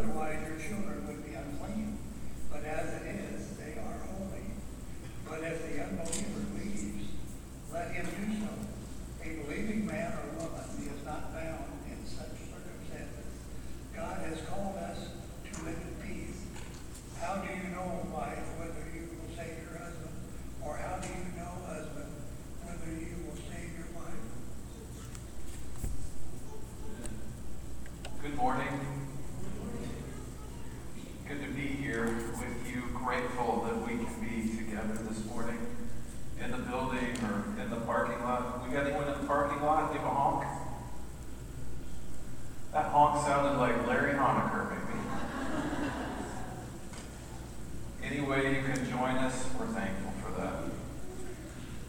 Otherwise, your children would be unclean. But as it is, they are holy. But if the unbeliever leaves, let him do so. A believing man or woman is not bound in such circumstances. God has called us to live in peace. How do you know, wife, whether you will save your husband? Or how do you know, husband, whether you will save your wife? Good morning. Good to be here with you. Grateful that we can be together this morning in the building or in the parking lot. We got anyone in the parking lot? Give a honk. That honk sounded like Larry Honaker, maybe. Any way you can join us, we're thankful for that.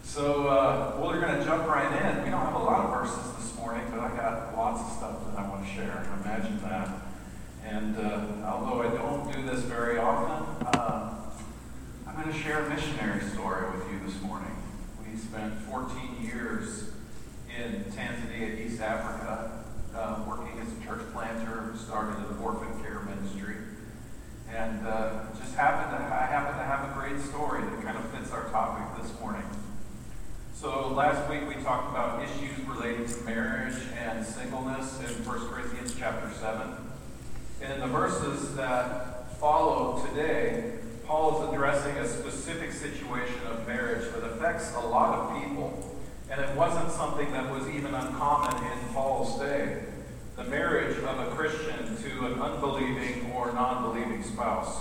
So, uh, well, we're going to jump right in. We don't have a lot of verses this morning, but I got lots of stuff that I want to share. Imagine that. And uh, although I don't do this very often, uh, I'm going to share a missionary story with you this morning. We spent 14 years in Tanzania, East Africa, uh, working as a church planter, started an orphan care ministry. And uh, just happened to, I happen to have a great story that kind of fits our topic this morning. So last week we talked about issues related to marriage and singleness in 1 Corinthians chapter 7. And in the verses that follow today, Paul is addressing a specific situation of marriage that affects a lot of people. And it wasn't something that was even uncommon in Paul's day. The marriage of a Christian to an unbelieving or non believing spouse.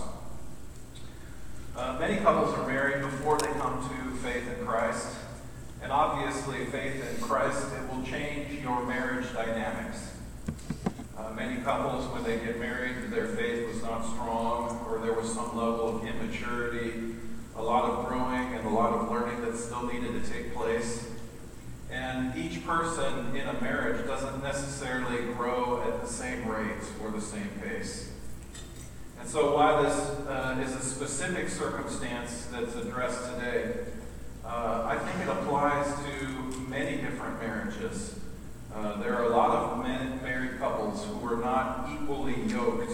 Uh, many couples are married before they come to faith in Christ. And obviously, faith in Christ, it will change your marriage dynamics. Uh, many couples, when they get married, their faith was not strong, or there was some level of immaturity, a lot of growing, and a lot of learning that still needed to take place. And each person in a marriage doesn't necessarily grow at the same rate or the same pace. And so, while this uh, is a specific circumstance that's addressed today, uh, I think it applies to many different marriages. Uh, there are a lot of men, married couples who are not equally yoked.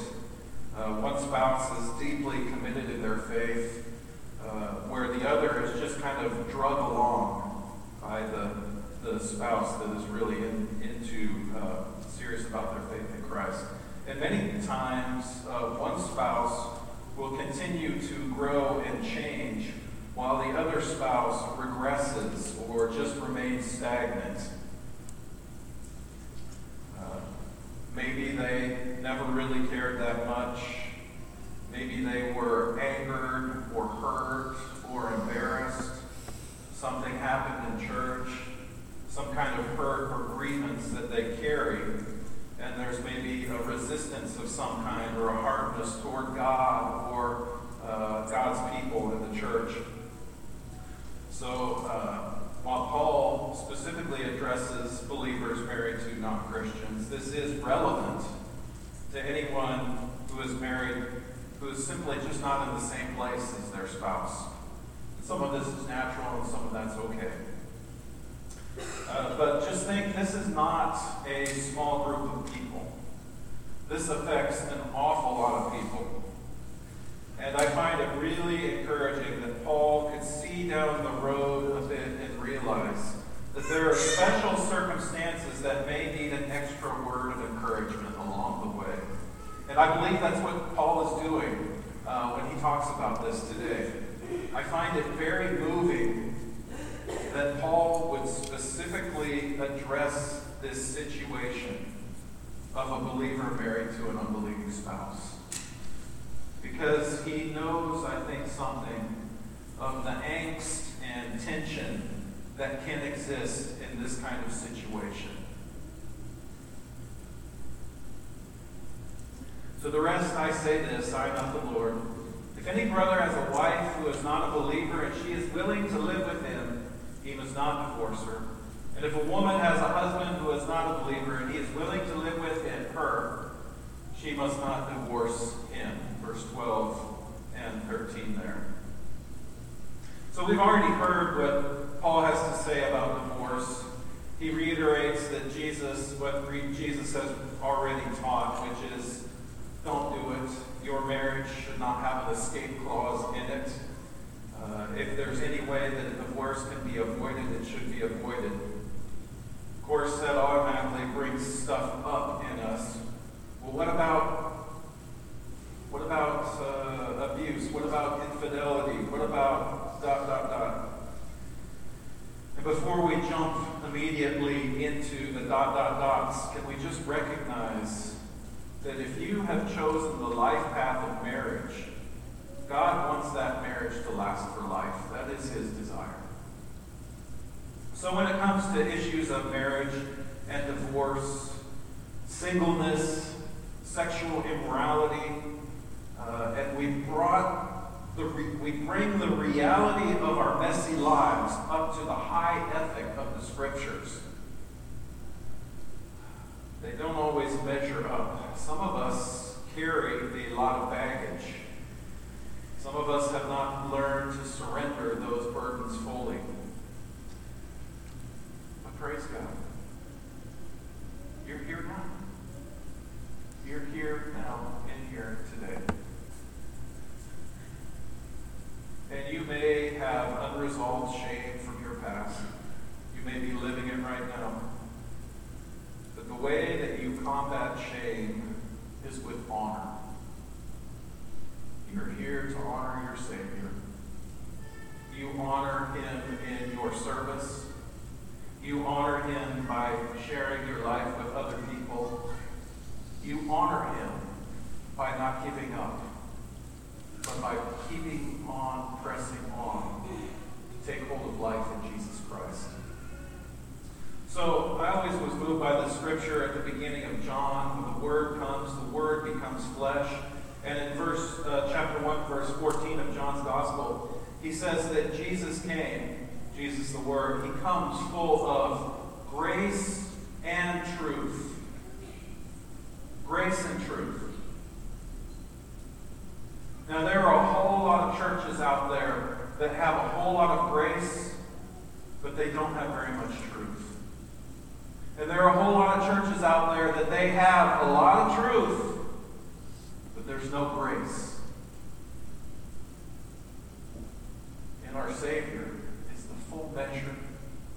Uh, one spouse is deeply committed in their faith, uh, where the other is just kind of drug along by the, the spouse that is really in, into uh, serious about their faith in Christ. And many times, uh, one spouse will continue to grow and change while the other spouse regresses or just remains stagnant. Uh, maybe they never really cared that much. Maybe they were angered or hurt or embarrassed. Something happened in church, some kind of hurt or grievance that they carry, and there's maybe a resistance of some kind or a hardness toward God or uh, God's people in the church. So, uh, while Paul specifically addresses believers married to non Christians, this is relevant to anyone who is married who is simply just not in the same place as their spouse. Some of this is natural and some of that's okay. Uh, but just think this is not a small group of people. This affects an awful lot of people. And I find it really encouraging that Paul could see down the road a bit and realize that there are special circumstances that may need an extra word of encouragement along the way. And I believe that's what Paul is doing uh, when he talks about this today. I find it very moving that Paul would specifically address this situation of a believer married to an unbelieving spouse because he knows, I think, something of the angst and tension that can exist in this kind of situation. To the rest, I say this I, not the Lord. If any brother has a wife who is not a believer and she is willing to live with him, he must not divorce her. And if a woman has a husband who is not a believer and he is willing to live with him, her, she must not divorce him. Verse 12 and 13 there. So we've already heard what Paul has to say about divorce. He reiterates that Jesus, what Jesus has already taught, which is don't do it. Your marriage should not have an escape clause in it. Uh, if there's any way that a divorce can be avoided, it should be avoided. Of course, that automatically brings stuff up in us. Well, what about what about uh, abuse? What about infidelity? What about dot dot dot? And before we jump immediately into the dot dot dots, can we just recognize that if you have chosen the life path of marriage, God wants that marriage to last for life. That is His desire. So when it comes to issues of marriage and divorce, singleness, sexual immorality, uh, and we brought the re- we bring the reality of our messy lives up to the high ethic of the scriptures. They don't always measure up. Some of us carry a lot of baggage. Some of us have not learned to surrender those burdens fully. But praise God. You're here now. You're here now in here today. And you may have unresolved shame from your past. You may be living it right now. But the way that you combat shame is with honor. You're here to honor your Savior. You honor him in your service. You honor him by sharing your life with other people. You honor him by not giving up, but by keeping on, pressing on to take hold of life in Jesus Christ. So I always was moved by the scripture at the beginning of John. When the Word comes, the Word becomes flesh. And in verse uh, chapter 1, verse 14 of John's Gospel, he says that Jesus came, Jesus the Word, he comes full of grace and truth. Grace and truth. Now, there are a whole lot of churches out there that have a whole lot of grace, but they don't have very much truth. And there are a whole lot of churches out there that they have a lot of truth, but there's no grace. And our Savior is the full measure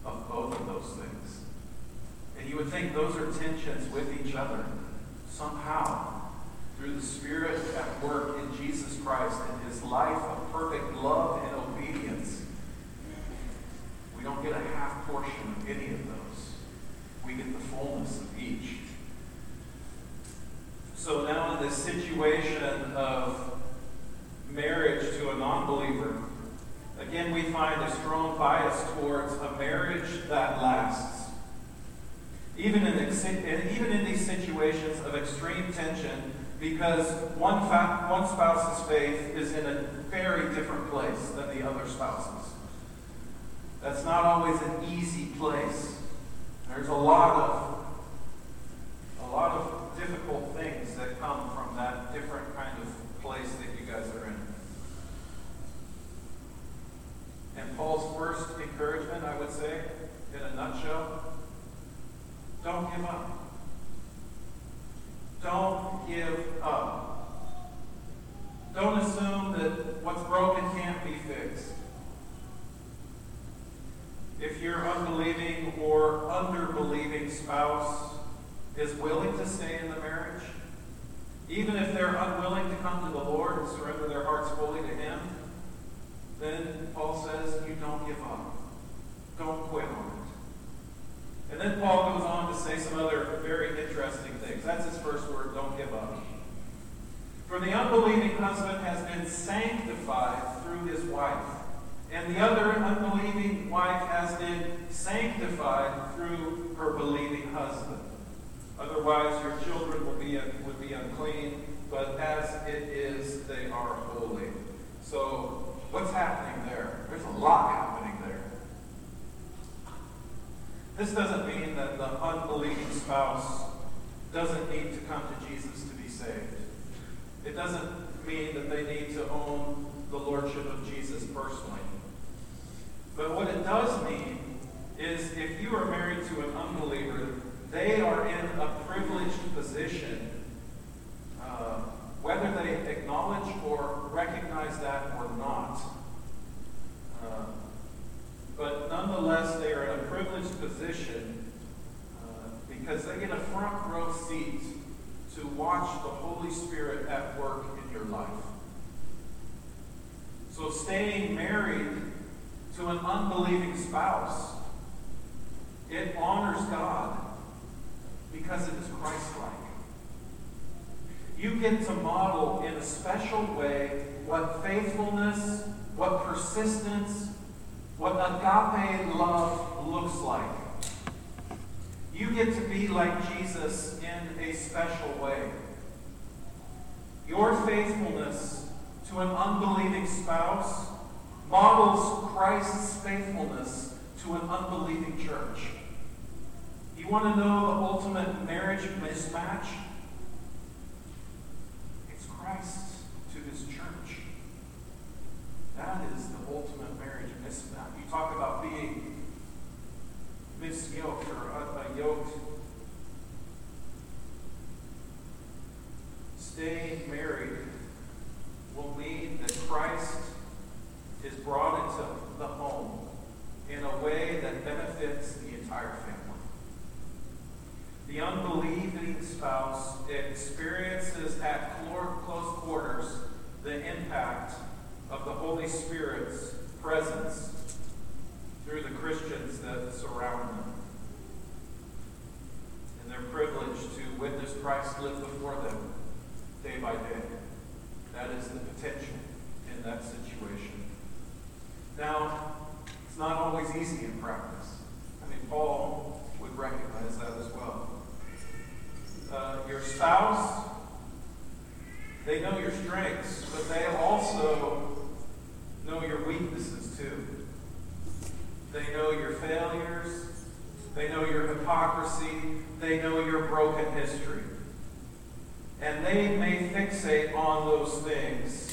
of both of those things. And you would think those are tensions with each other. Somehow, through the Spirit at work in Jesus Christ and his life of perfect love and obedience, we don't get a half portion of any of those. We get the fullness of each. So now, in this situation of marriage to a non believer, again, we find a strong bias towards a marriage that lasts. Even in, even in these situations of extreme tension, because one, fa- one spouse's faith is in a very different place than the other spouse's. That's not always an easy place. There's a lot of a lot of difficult things that come from that different kind of place that you guys are in. And Paul's first encouragement, I would say, in a nutshell, don't give up. Don't give up. Don't assume that what's broken can't be fixed. If your unbelieving or underbelieving spouse is willing to stay in the marriage, even if they're unwilling to come to the Lord and surrender their hearts fully to Him, then Paul says you don't give up. Don't quit on it. And then Paul goes on to say some other very interesting things. That's his first word, don't give up. For the unbelieving husband has been sanctified through his wife, and the other unbelieving wife has been sanctified through her believing husband. Otherwise, your children will be, would be unclean, but as it is, they are holy. So, what's happening there? There's a lot happening there. This doesn't mean that the unbelieving spouse doesn't need to come to Jesus to be saved. It doesn't mean that they need to own the lordship of Jesus personally. But what it does mean is if you are married to an unbeliever, they are in a privileged position, uh, whether they acknowledge or recognize that or not. Uh, but nonetheless, they are in a privileged position uh, because they get a front row seat to watch the Holy Spirit at work in your life. So, staying married to an unbelieving spouse, it honors God because it is Christ like. You get to model in a special way what faithfulness, what persistence, what agape love looks like. You get to be like Jesus in a special way. Your faithfulness to an unbelieving spouse models Christ's faithfulness to an unbelieving church. You want to know the ultimate marriage mismatch? It's Christ to his church. That is the ultimate marriage mismatch. You talk about being misyoked or uh, yoked. Staying married will mean that Christ is brought into the home in a way that benefits the entire family. The unbelieving spouse experiences at close quarters the impact of the Holy Spirit's presence through the Christians that surround them. And they're privileged to witness Christ live before them day by day. That is the potential in that situation. Now, it's not always easy in practice. I mean, Paul would recognize that as well. Uh, your spouse, they know your strengths, but they also know your weaknesses too. They know your failures. They know your hypocrisy. They know your broken history. And they may fixate on those things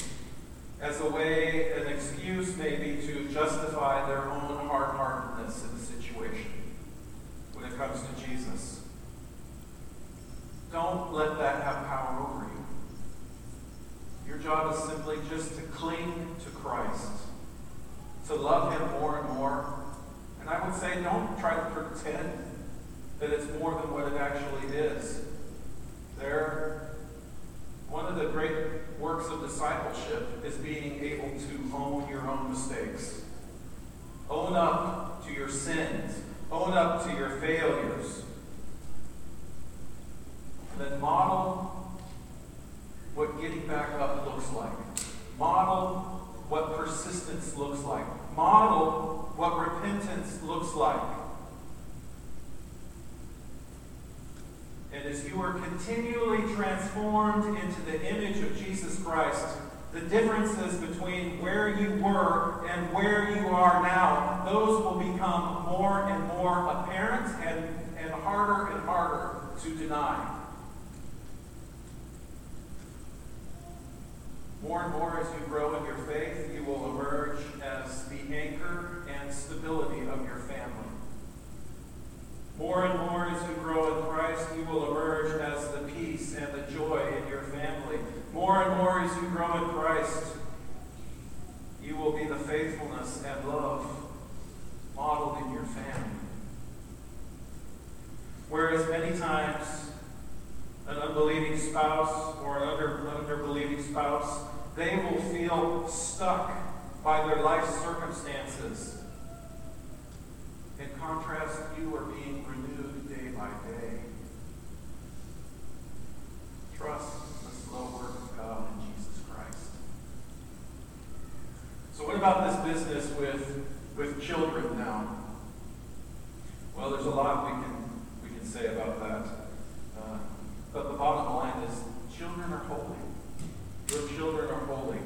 as a way, an excuse maybe to justify their own hard heartedness in the situation when it comes to Jesus. Don't let that have power over you. Is simply just to cling to Christ, to love Him more and more. And I would say don't try to pretend that it's more than what it actually is. There, one of the great works of discipleship is being able to own your own mistakes. Own up to your sins. Own up to your failures. And then model what getting back up looks like. Model what persistence looks like. Model what repentance looks like. And as you are continually into the image of Jesus Christ, the differences between where you were and where you are now, those will become more and more apparent and, and harder and harder to deny. More and more as you grow in your faith, you will emerge as the anchor and stability of your family. More and more as you grow in Christ, you will emerge as the peace and the joy in your family. More and more as you grow in Christ, you will be the faithfulness and love modeled in your family. Whereas many times an unbelieving spouse or an under, unbelieving spouse, they will feel stuck by their life circumstances. In contrast, you are being renewed day by day. Trust the slow work of God in Jesus Christ. So, what about this business with, with children now? Well, there's a lot we can, we can say about that. Uh, but the bottom line is children are holy. Your children are holy.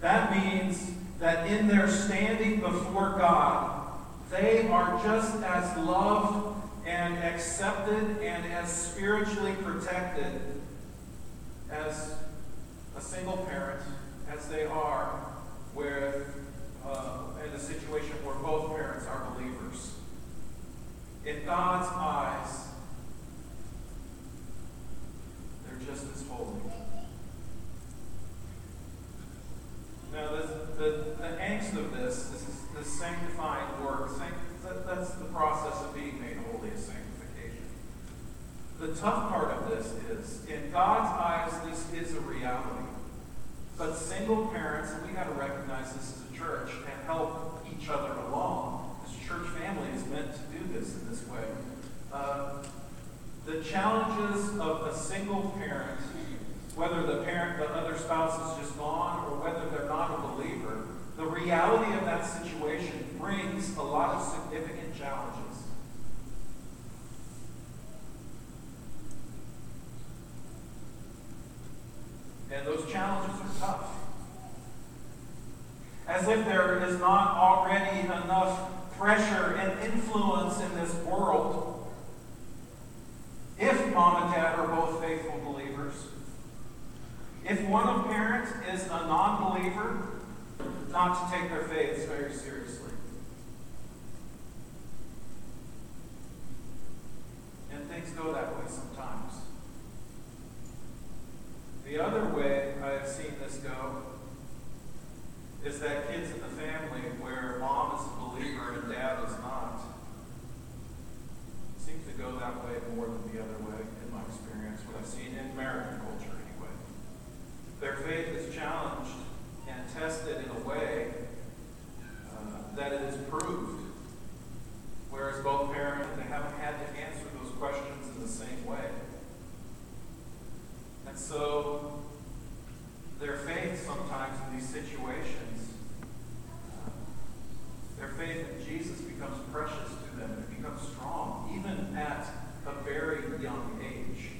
That means that in their standing before God, they are just as loved and accepted and as spiritually protected as a single parent as they are where uh, in a situation where both parents are believers. In God's eyes, they're just as holy. Now, the the, the angst of this, this is the sanctifying work. Sanct- that's the process of being made holy, is sanctification. The tough part of this is, in God's eyes, this is a reality. But single parents, and we got to recognize this as a church and help each other along. This church family is meant to do this in this way. Uh, the challenges of a single parent, whether the parent, the other spouse is just gone, or whether they're not a believer, the reality of that situation brings a lot of significant challenges. And challenges are tough. As if there is not already enough pressure and influence in this world. If mom and dad are both faithful believers, if one of parents is a non believer, not to take their faiths very seriously. And things go that way sometimes. The other way I have seen this go is that kids in the family where mom is a believer and dad is not seems to go that way more than the other way in my experience, what I've seen in American culture anyway. Their faith is challenged and tested in a way uh, that it is proved. Whereas both parents, they haven't had to answer those questions in the same way. And so, their faith sometimes in these situations, uh, their faith in Jesus becomes precious to them. It becomes strong, even at a very young age.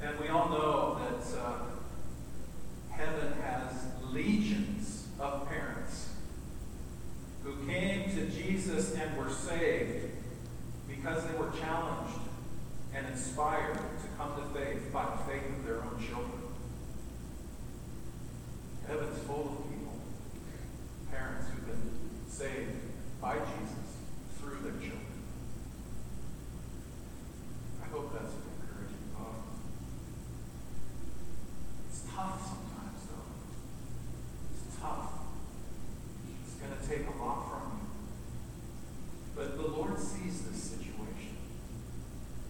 And we all know that uh, heaven has legions of parents who came to Jesus and were saved because they were challenged and inspired to come to faith by the faith of their own children. Heaven's full of people, parents who've been saved by Jesus through their children. I hope that's an encouraging thought. It's tough sometimes, though. It's tough. It's going to take a lot from you. But the Lord sees this situation.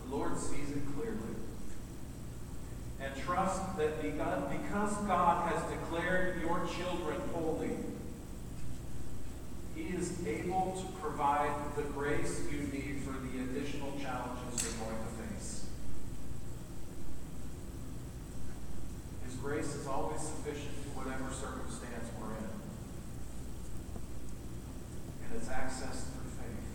The Lord sees it clearly. And trust because God has declared your children holy, He is able to provide the grace you need for the additional challenges you're going to face. His grace is always sufficient to whatever circumstance we're in. And it's accessed through faith.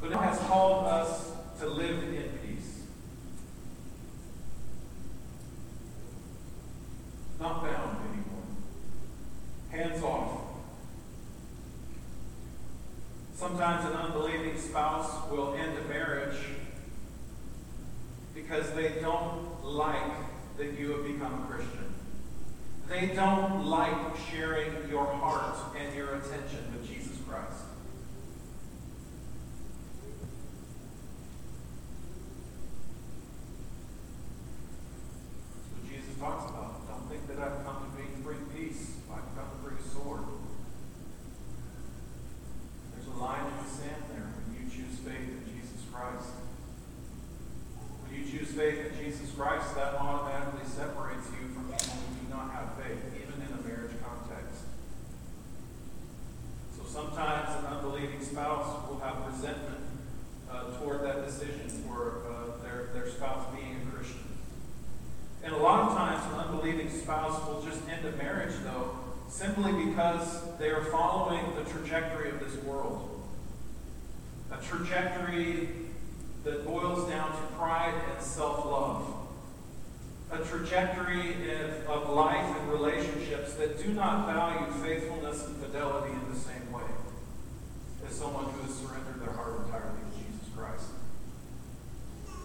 But it has called us to live in peace. Not bound anymore. Hands off. Sometimes an unbelieving spouse will end a marriage because they don't like that you have become a Christian. They don't like sharing your heart and your attention with Jesus Christ. That's what Jesus talks about. Don't think that I've come to bring, bring peace. I've come to bring a sword. There's a line in the sand there when you choose faith in Jesus Christ. When you choose faith in Jesus Christ, that automatically separates you from people who do not have faith, even in a marriage context. So sometimes an unbelieving spouse will have resentment uh, toward that decision for uh, their, their spouse being a Christian. And a lot of times, an unbelieving spouse will just end a marriage, though, simply because they are following the trajectory of this world. A trajectory that boils down to pride and self love. A trajectory of, life and relationships that do not value faithfulness and fidelity in the same way as someone who has surrendered their heart entirely to Jesus Christ.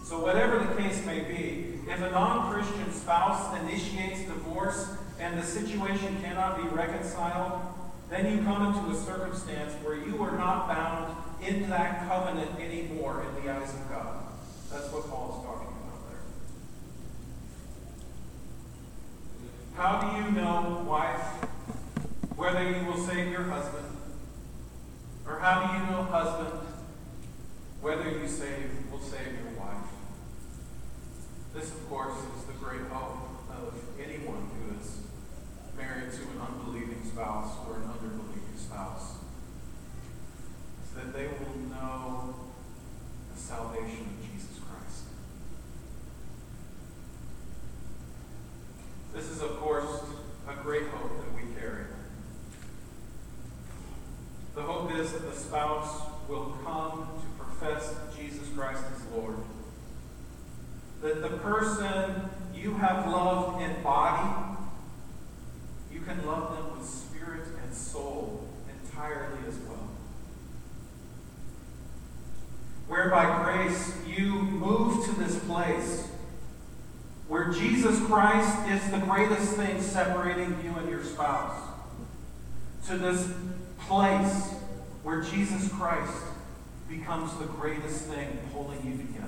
So, whatever the case may be, if a non Christian spouse initiates divorce and the situation cannot be reconciled, then you come into a circumstance where you are not bound in that covenant anymore in the eyes of God. That's what Paul is talking How do you know, wife, whether you will save your husband? Or how do you know, husband, whether you save will save your wife? This, of course, is the great hope of anyone who is married to an unbelieving spouse or an underbelieving spouse. Is that they will know the salvation of This is, of course, a great hope that we carry. The hope is that the spouse will come to profess Jesus Christ as Lord. That the person you have loved in body, you can love them with spirit and soul entirely as well. Where by grace you move to this place where Jesus Christ is the greatest thing separating you and your spouse, to this place where Jesus Christ becomes the greatest thing pulling you together.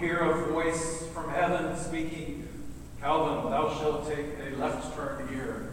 hear a voice from heaven speaking, Calvin, thou shalt take a left turn here.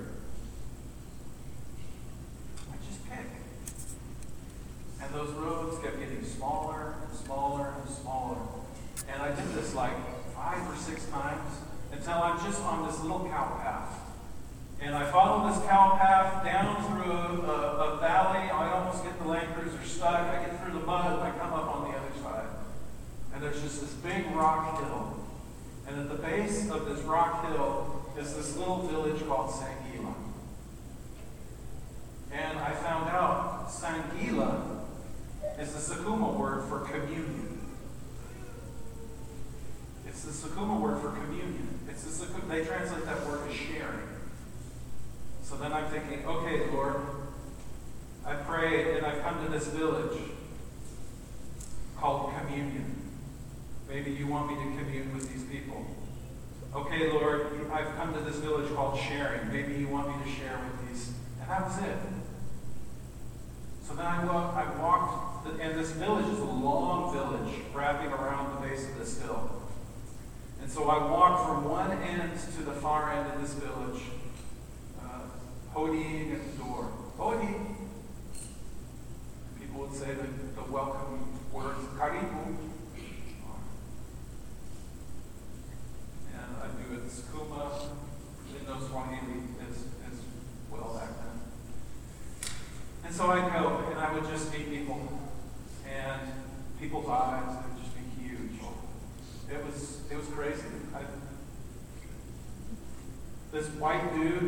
Honi at the door. Hodi. People would say that the welcome words, karibu. And I knew it, didn't know Swahili as, as well back then. And so I'd go, and I would just meet people. And people's eyes would just be huge. It was, it was crazy. I, this white dude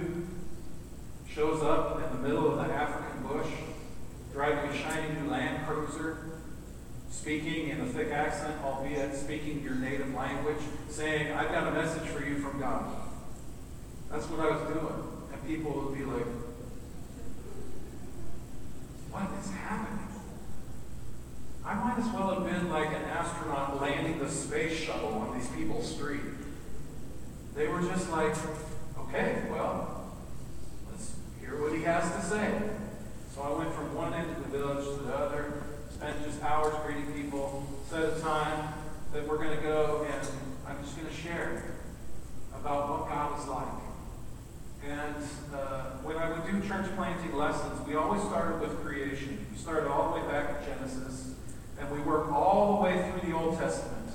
way through the Old Testament.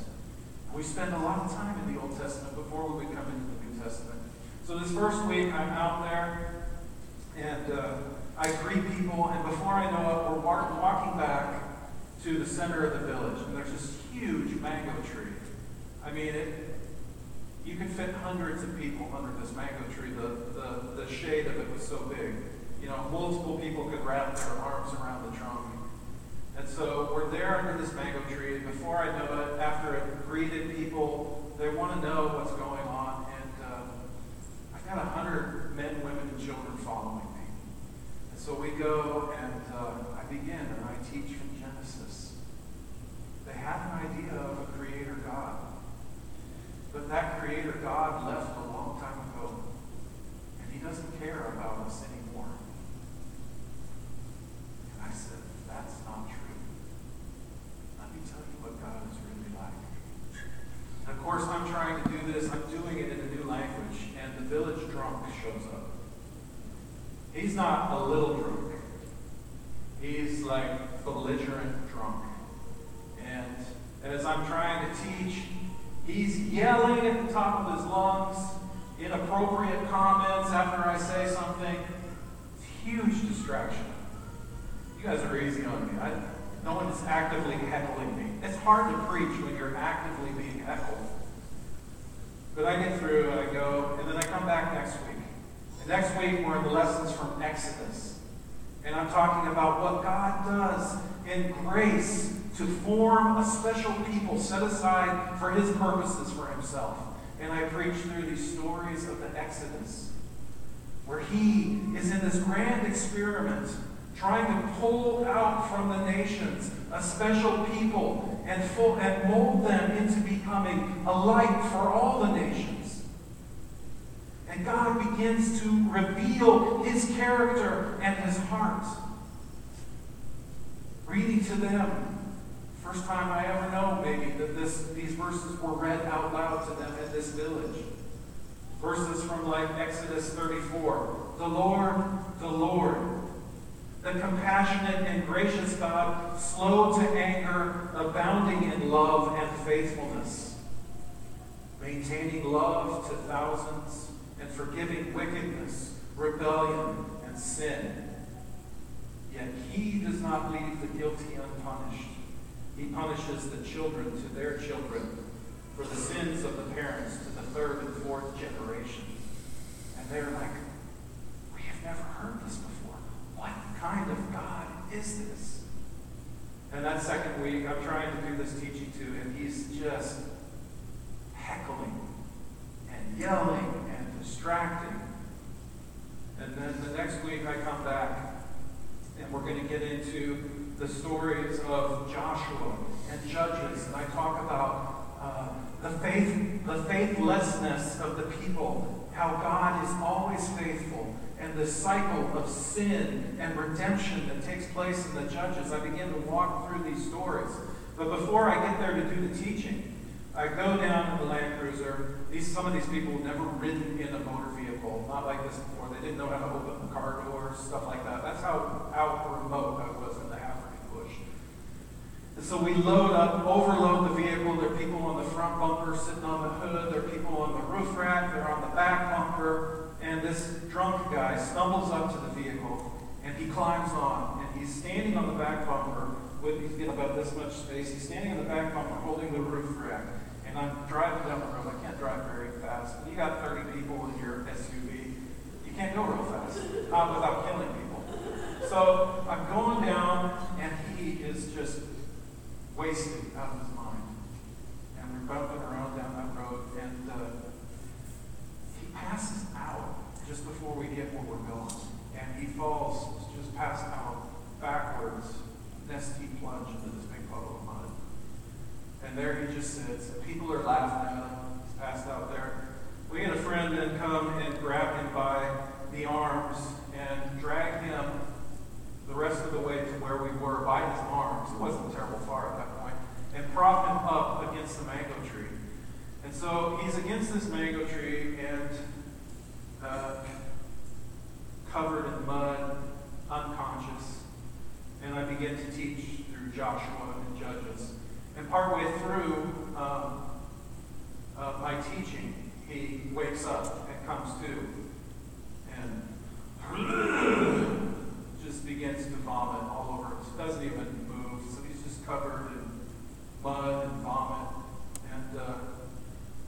We spend a lot of time in the Old Testament before we come into the New Testament. So this first week, I'm out there and uh, I greet people, and before I know it, we're walk- walking back to the center of the village, and there's this huge mango tree. I mean, it, you can fit hundreds of people under this mango tree. The, the, the shade of it was so big. You know, multiple people could wrap their arms around the trunk and so we're there under this mango tree, and before I know it, after it greeted people, they want to know what's going on, and um, I've got a hundred men, women, and children following me. And so we go, and uh, I begin, and I teach from Genesis. They had an idea of a creator God, but that creator God left a long time ago, and he doesn't care about us anymore. And I said, that's not true. course, I'm trying to do this. I'm doing it in a new language. And the village drunk shows up. He's not a little drunk. He's like belligerent drunk. And, as I'm trying to teach, he's yelling at the top of his lungs, inappropriate comments after I say something. It's huge distraction. You guys are easy on me. I, no one is actively heckling me. It's hard to preach when you're actively being heckled. But I get through and I go, and then I come back next week. And next week we're in the lessons from Exodus. And I'm talking about what God does in grace to form a special people set aside for his purposes for himself. And I preach through these stories of the Exodus, where he is in this grand experiment trying to pull out from the nations a special people and, full, and mold them into becoming a light for all the nations. And God begins to reveal his character and his heart. Reading to them, first time I ever know maybe that this, these verses were read out loud to them at this village. Verses from like Exodus 34. The Lord, the Lord, the compassionate and gracious God, slow to anger, abounding in love and faithfulness, maintaining love to thousands, and forgiving wickedness, rebellion, and sin. Yet he does not leave the guilty unpunished. He punishes the children to their children for the sins of the parents to the third and fourth generation. And they're like, we have never heard this before. Kind of God is this? And that second week, I'm trying to do this teaching to him. He's just heckling and yelling and distracting. And then the next week, I come back and we're going to get into the stories of Joshua and Judges. And I talk about uh, the faith, the faithlessness of the people, how God is always faithful, and the cycle of sin and redemption that takes place in the Judges. I begin to walk through these stories. But before I get there to do the teaching, I go down in the Land Cruiser. These, some of these people have never ridden in a motor vehicle, not like this before. They didn't know how to open the car doors, stuff like that. That's how out remote I was in the African bush. And so we load up, overload the vehicle. There are people on the front bumper sitting on the hood. There are people on the roof rack. They're on the back bumper. And this drunk guy stumbles up to the vehicle and he climbs on. And he's standing on the back bumper with, about this much space. He's standing on the back bumper holding the roof rack. And I'm driving down the road. I can't drive very fast. When you got 30 people in your SUV, you can't go real fast, not without killing people. So I'm going down, and he is just wasted out of his mind. And we're bumping around down that road, and uh, he passes out just before we get where we're going. And he falls, just passed out backwards, nesty plunge into this big puddle of mud. And there he just sits. And people are laughing at him. He's passed out there. We had a friend then come and grab him by the arms and drag him the rest of the way to where we were by his arms. It wasn't terrible far at that point. And prop him up against the mango tree. And so he's against this mango tree and uh, covered in mud, unconscious. And I begin to teach through Joshua and Judges. And partway through um, uh, my teaching, he wakes up and comes to and just begins to vomit all over. Doesn't even move. So he's just covered in mud and vomit. And uh,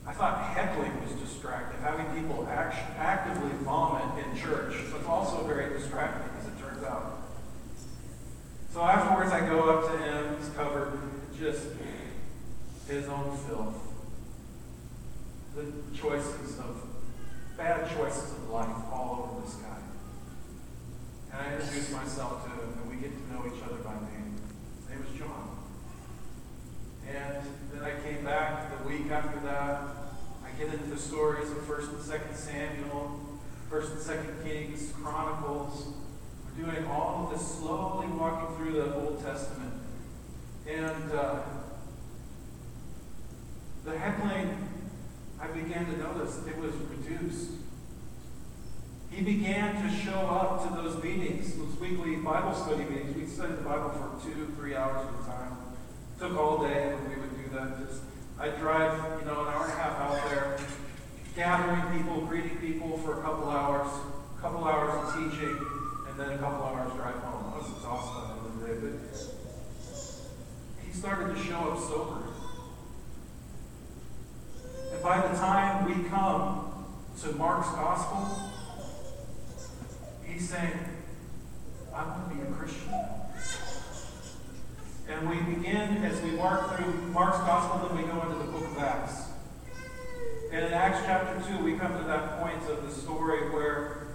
I thought heckling was distracting. Having people act- actively vomit in church was also very distracting, as it turns out. So afterwards, I go up to him. He's covered just his own filth. The choices of bad choices of life all over this guy. And I introduce myself to him, and we get to know each other by name. His name is John. And then I came back the week after that. Into the stories of First and Second Samuel, First and Second Kings, Chronicles. We're doing all of this slowly walking through the Old Testament. And uh, the heckling, I began to notice it was reduced. He began to show up to those meetings, those weekly Bible study meetings. We'd study the Bible for two, three hours at a time. It Took all day when we would do that. Just I drive, you know, an hour and a half out there, gathering people, greeting people for a couple hours, a couple hours of teaching, and then a couple hours drive home. I was exhausted at the end of the day, but he started to show up sober. And by the time we come to Mark's gospel, he's saying, I want to be a Christian. And we begin as we mark through Mark's gospel, then we go into the book of Acts. And in Acts chapter 2, we come to that point of the story where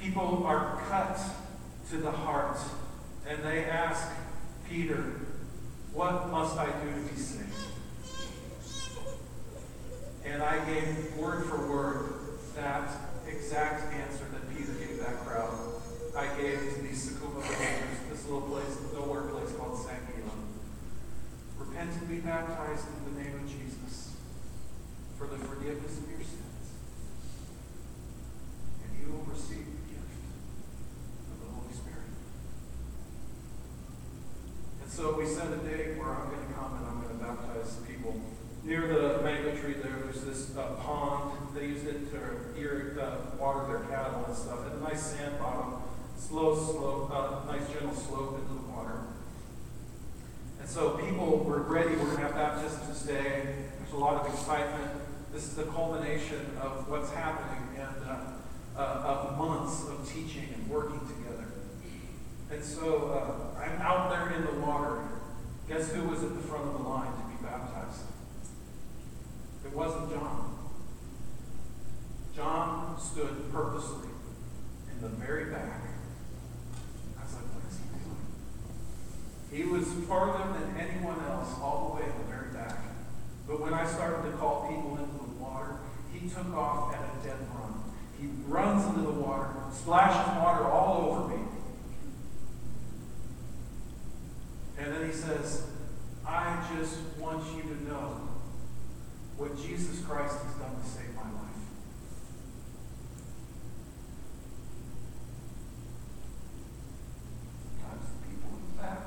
people are cut to the heart. And they ask Peter, What must I do to be saved? And I gave word for word that exact answer that Peter gave that crowd. I gave to these Sukuma believers, this little place, nowhere place called San And be baptized in the name of Jesus for the forgiveness of your sins. And you will receive the gift of the Holy Spirit. And so we set a date where I'm going to come and I'm going to baptize people. Near the mango tree there, there's this uh, pond. They used it to irrigate, uh, water their cattle and stuff. And a nice sand bottom, slow slope, uh, nice gentle slope into the water. And so people were ready. We're going to have baptisms this day. There's a lot of excitement. This is the culmination of what's happening and uh, uh, of months of teaching and working together. And so uh, I'm out there in the water. Guess who was at the front of the line to be baptized? It wasn't John. John stood purposely in the very back. I was like, what is he was farther than anyone else, all the way in the very back. But when I started to call people into the water, he took off at a dead run. He runs into the water, splashes water all over me. And then he says, I just want you to know what Jesus Christ has done to save my life. Sometimes the people in the back,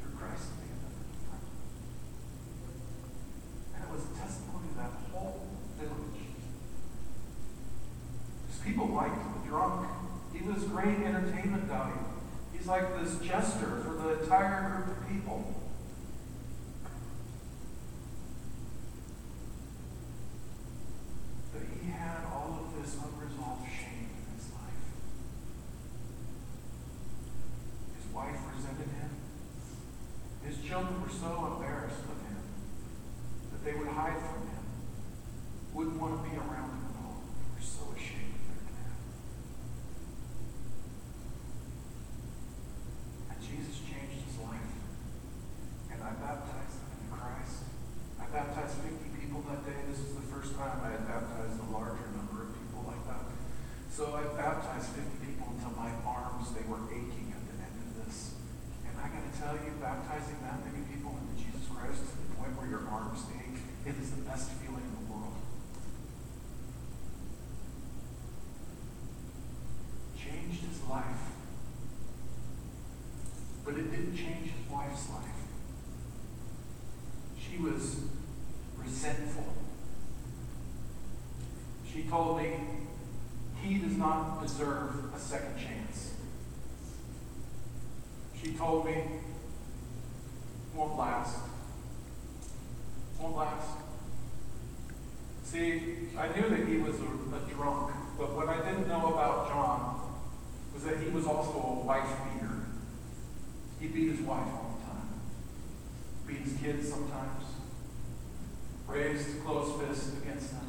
through Christ in the front. And it was a testimony to that whole village. Because people liked the drunk. He was great entertainment value. He's like this jester for the entire group of people. But he had all of this unresolved shame in his life. His wife resented him. His children were so embarrassed of him that they would hide from him, wouldn't want to be around him at all. They were so ashamed of their dad. And Jesus changed his life. And I baptized him in Christ. I baptized 50 people that day. This was the first time I had baptized a larger number of people like that. So I baptized 50 people until my arms, they were aching at the end of this. And I got to tell you, baptizing that many people into Jesus Christ to the point where your arms ache, it is the best feeling in the world. Changed his life. But it didn't change his wife's life. She was resentful. She told me he does not deserve a second chance. She told me won't last. Won't last. See, I knew that he was a, a drunk, but what I didn't know about John was that he was also a wife beater. He beat his wife all the time. Beat his kids sometimes. Raised close fists against them.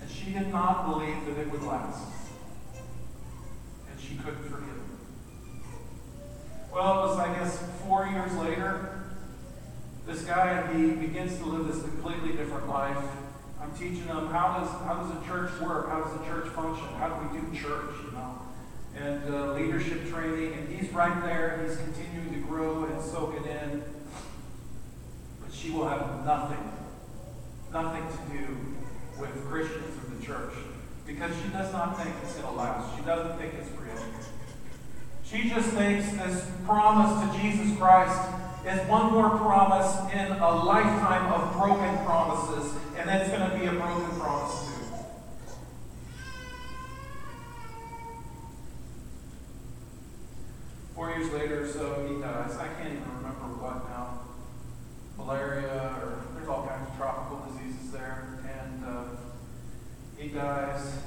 And she did not believe that it would last. And she couldn't forgive him. Well, it was, I guess, four years later. This guy, he begins to live this completely different life. I'm teaching him how does how does a church work? How does a church function? How do we do church? You know, and uh, training. And he's right there. He's continuing to grow and soak it in. But she will have nothing, nothing to do with Christians or the church because she does not think it's going to last. She doesn't think it's real. She just thinks this promise to Jesus Christ is one more promise in a lifetime of broken promises, and that's going to be a broken promise years later or so, he dies. I can't even remember what now. Malaria, or there's all kinds of tropical diseases there. And uh, he dies.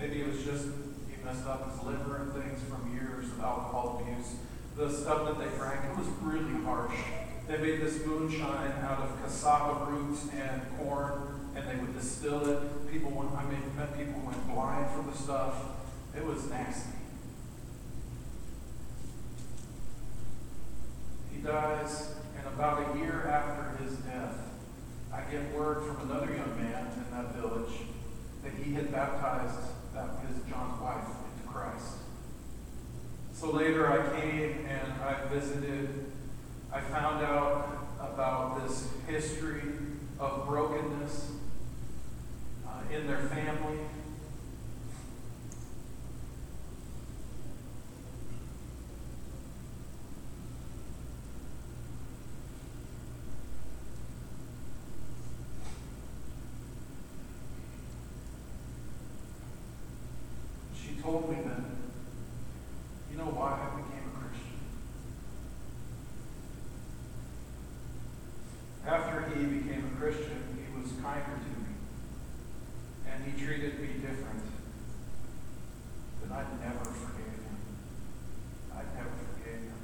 Maybe it was just he messed up his liver and things from years of alcohol abuse. The stuff that they drank, it was really harsh. They made this moonshine out of cassava roots and corn, and they would distill it. People went, I mean, people went blind from the stuff. It was nasty. He dies, and about a year after his death, I get word from another young man in that village that he had baptized that his John's wife into Christ. So later I came and I visited. I found out about this history of brokenness uh, in their family. She told me that, you know why I became a Christian? After he became a Christian, he was kinder to me. And he treated me different. But I never forgave him. I never forgave him.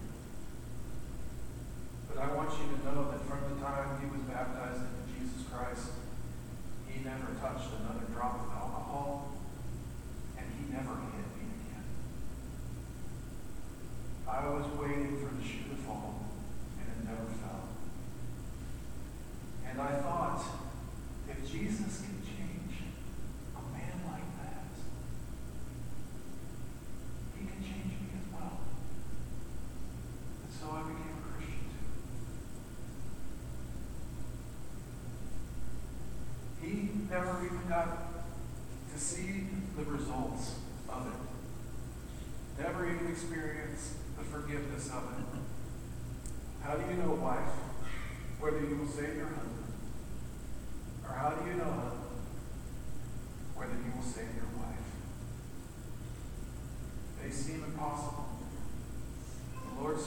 But I want you to know that from the time he was baptized into Jesus Christ, he never touched another drop of alcohol, and he never hit me again. I was waiting for the shoe to fall, and it never fell. And I thought, if Jesus can change a man like that, he can change me as well. And so I became a Christian too. He never even got to see the results of it. Never even experienced the forgiveness of it. How do you know, wife, whether you will save your husband? Or how do you know, husband, whether you will save your wife? They seem impossible. The Lord's,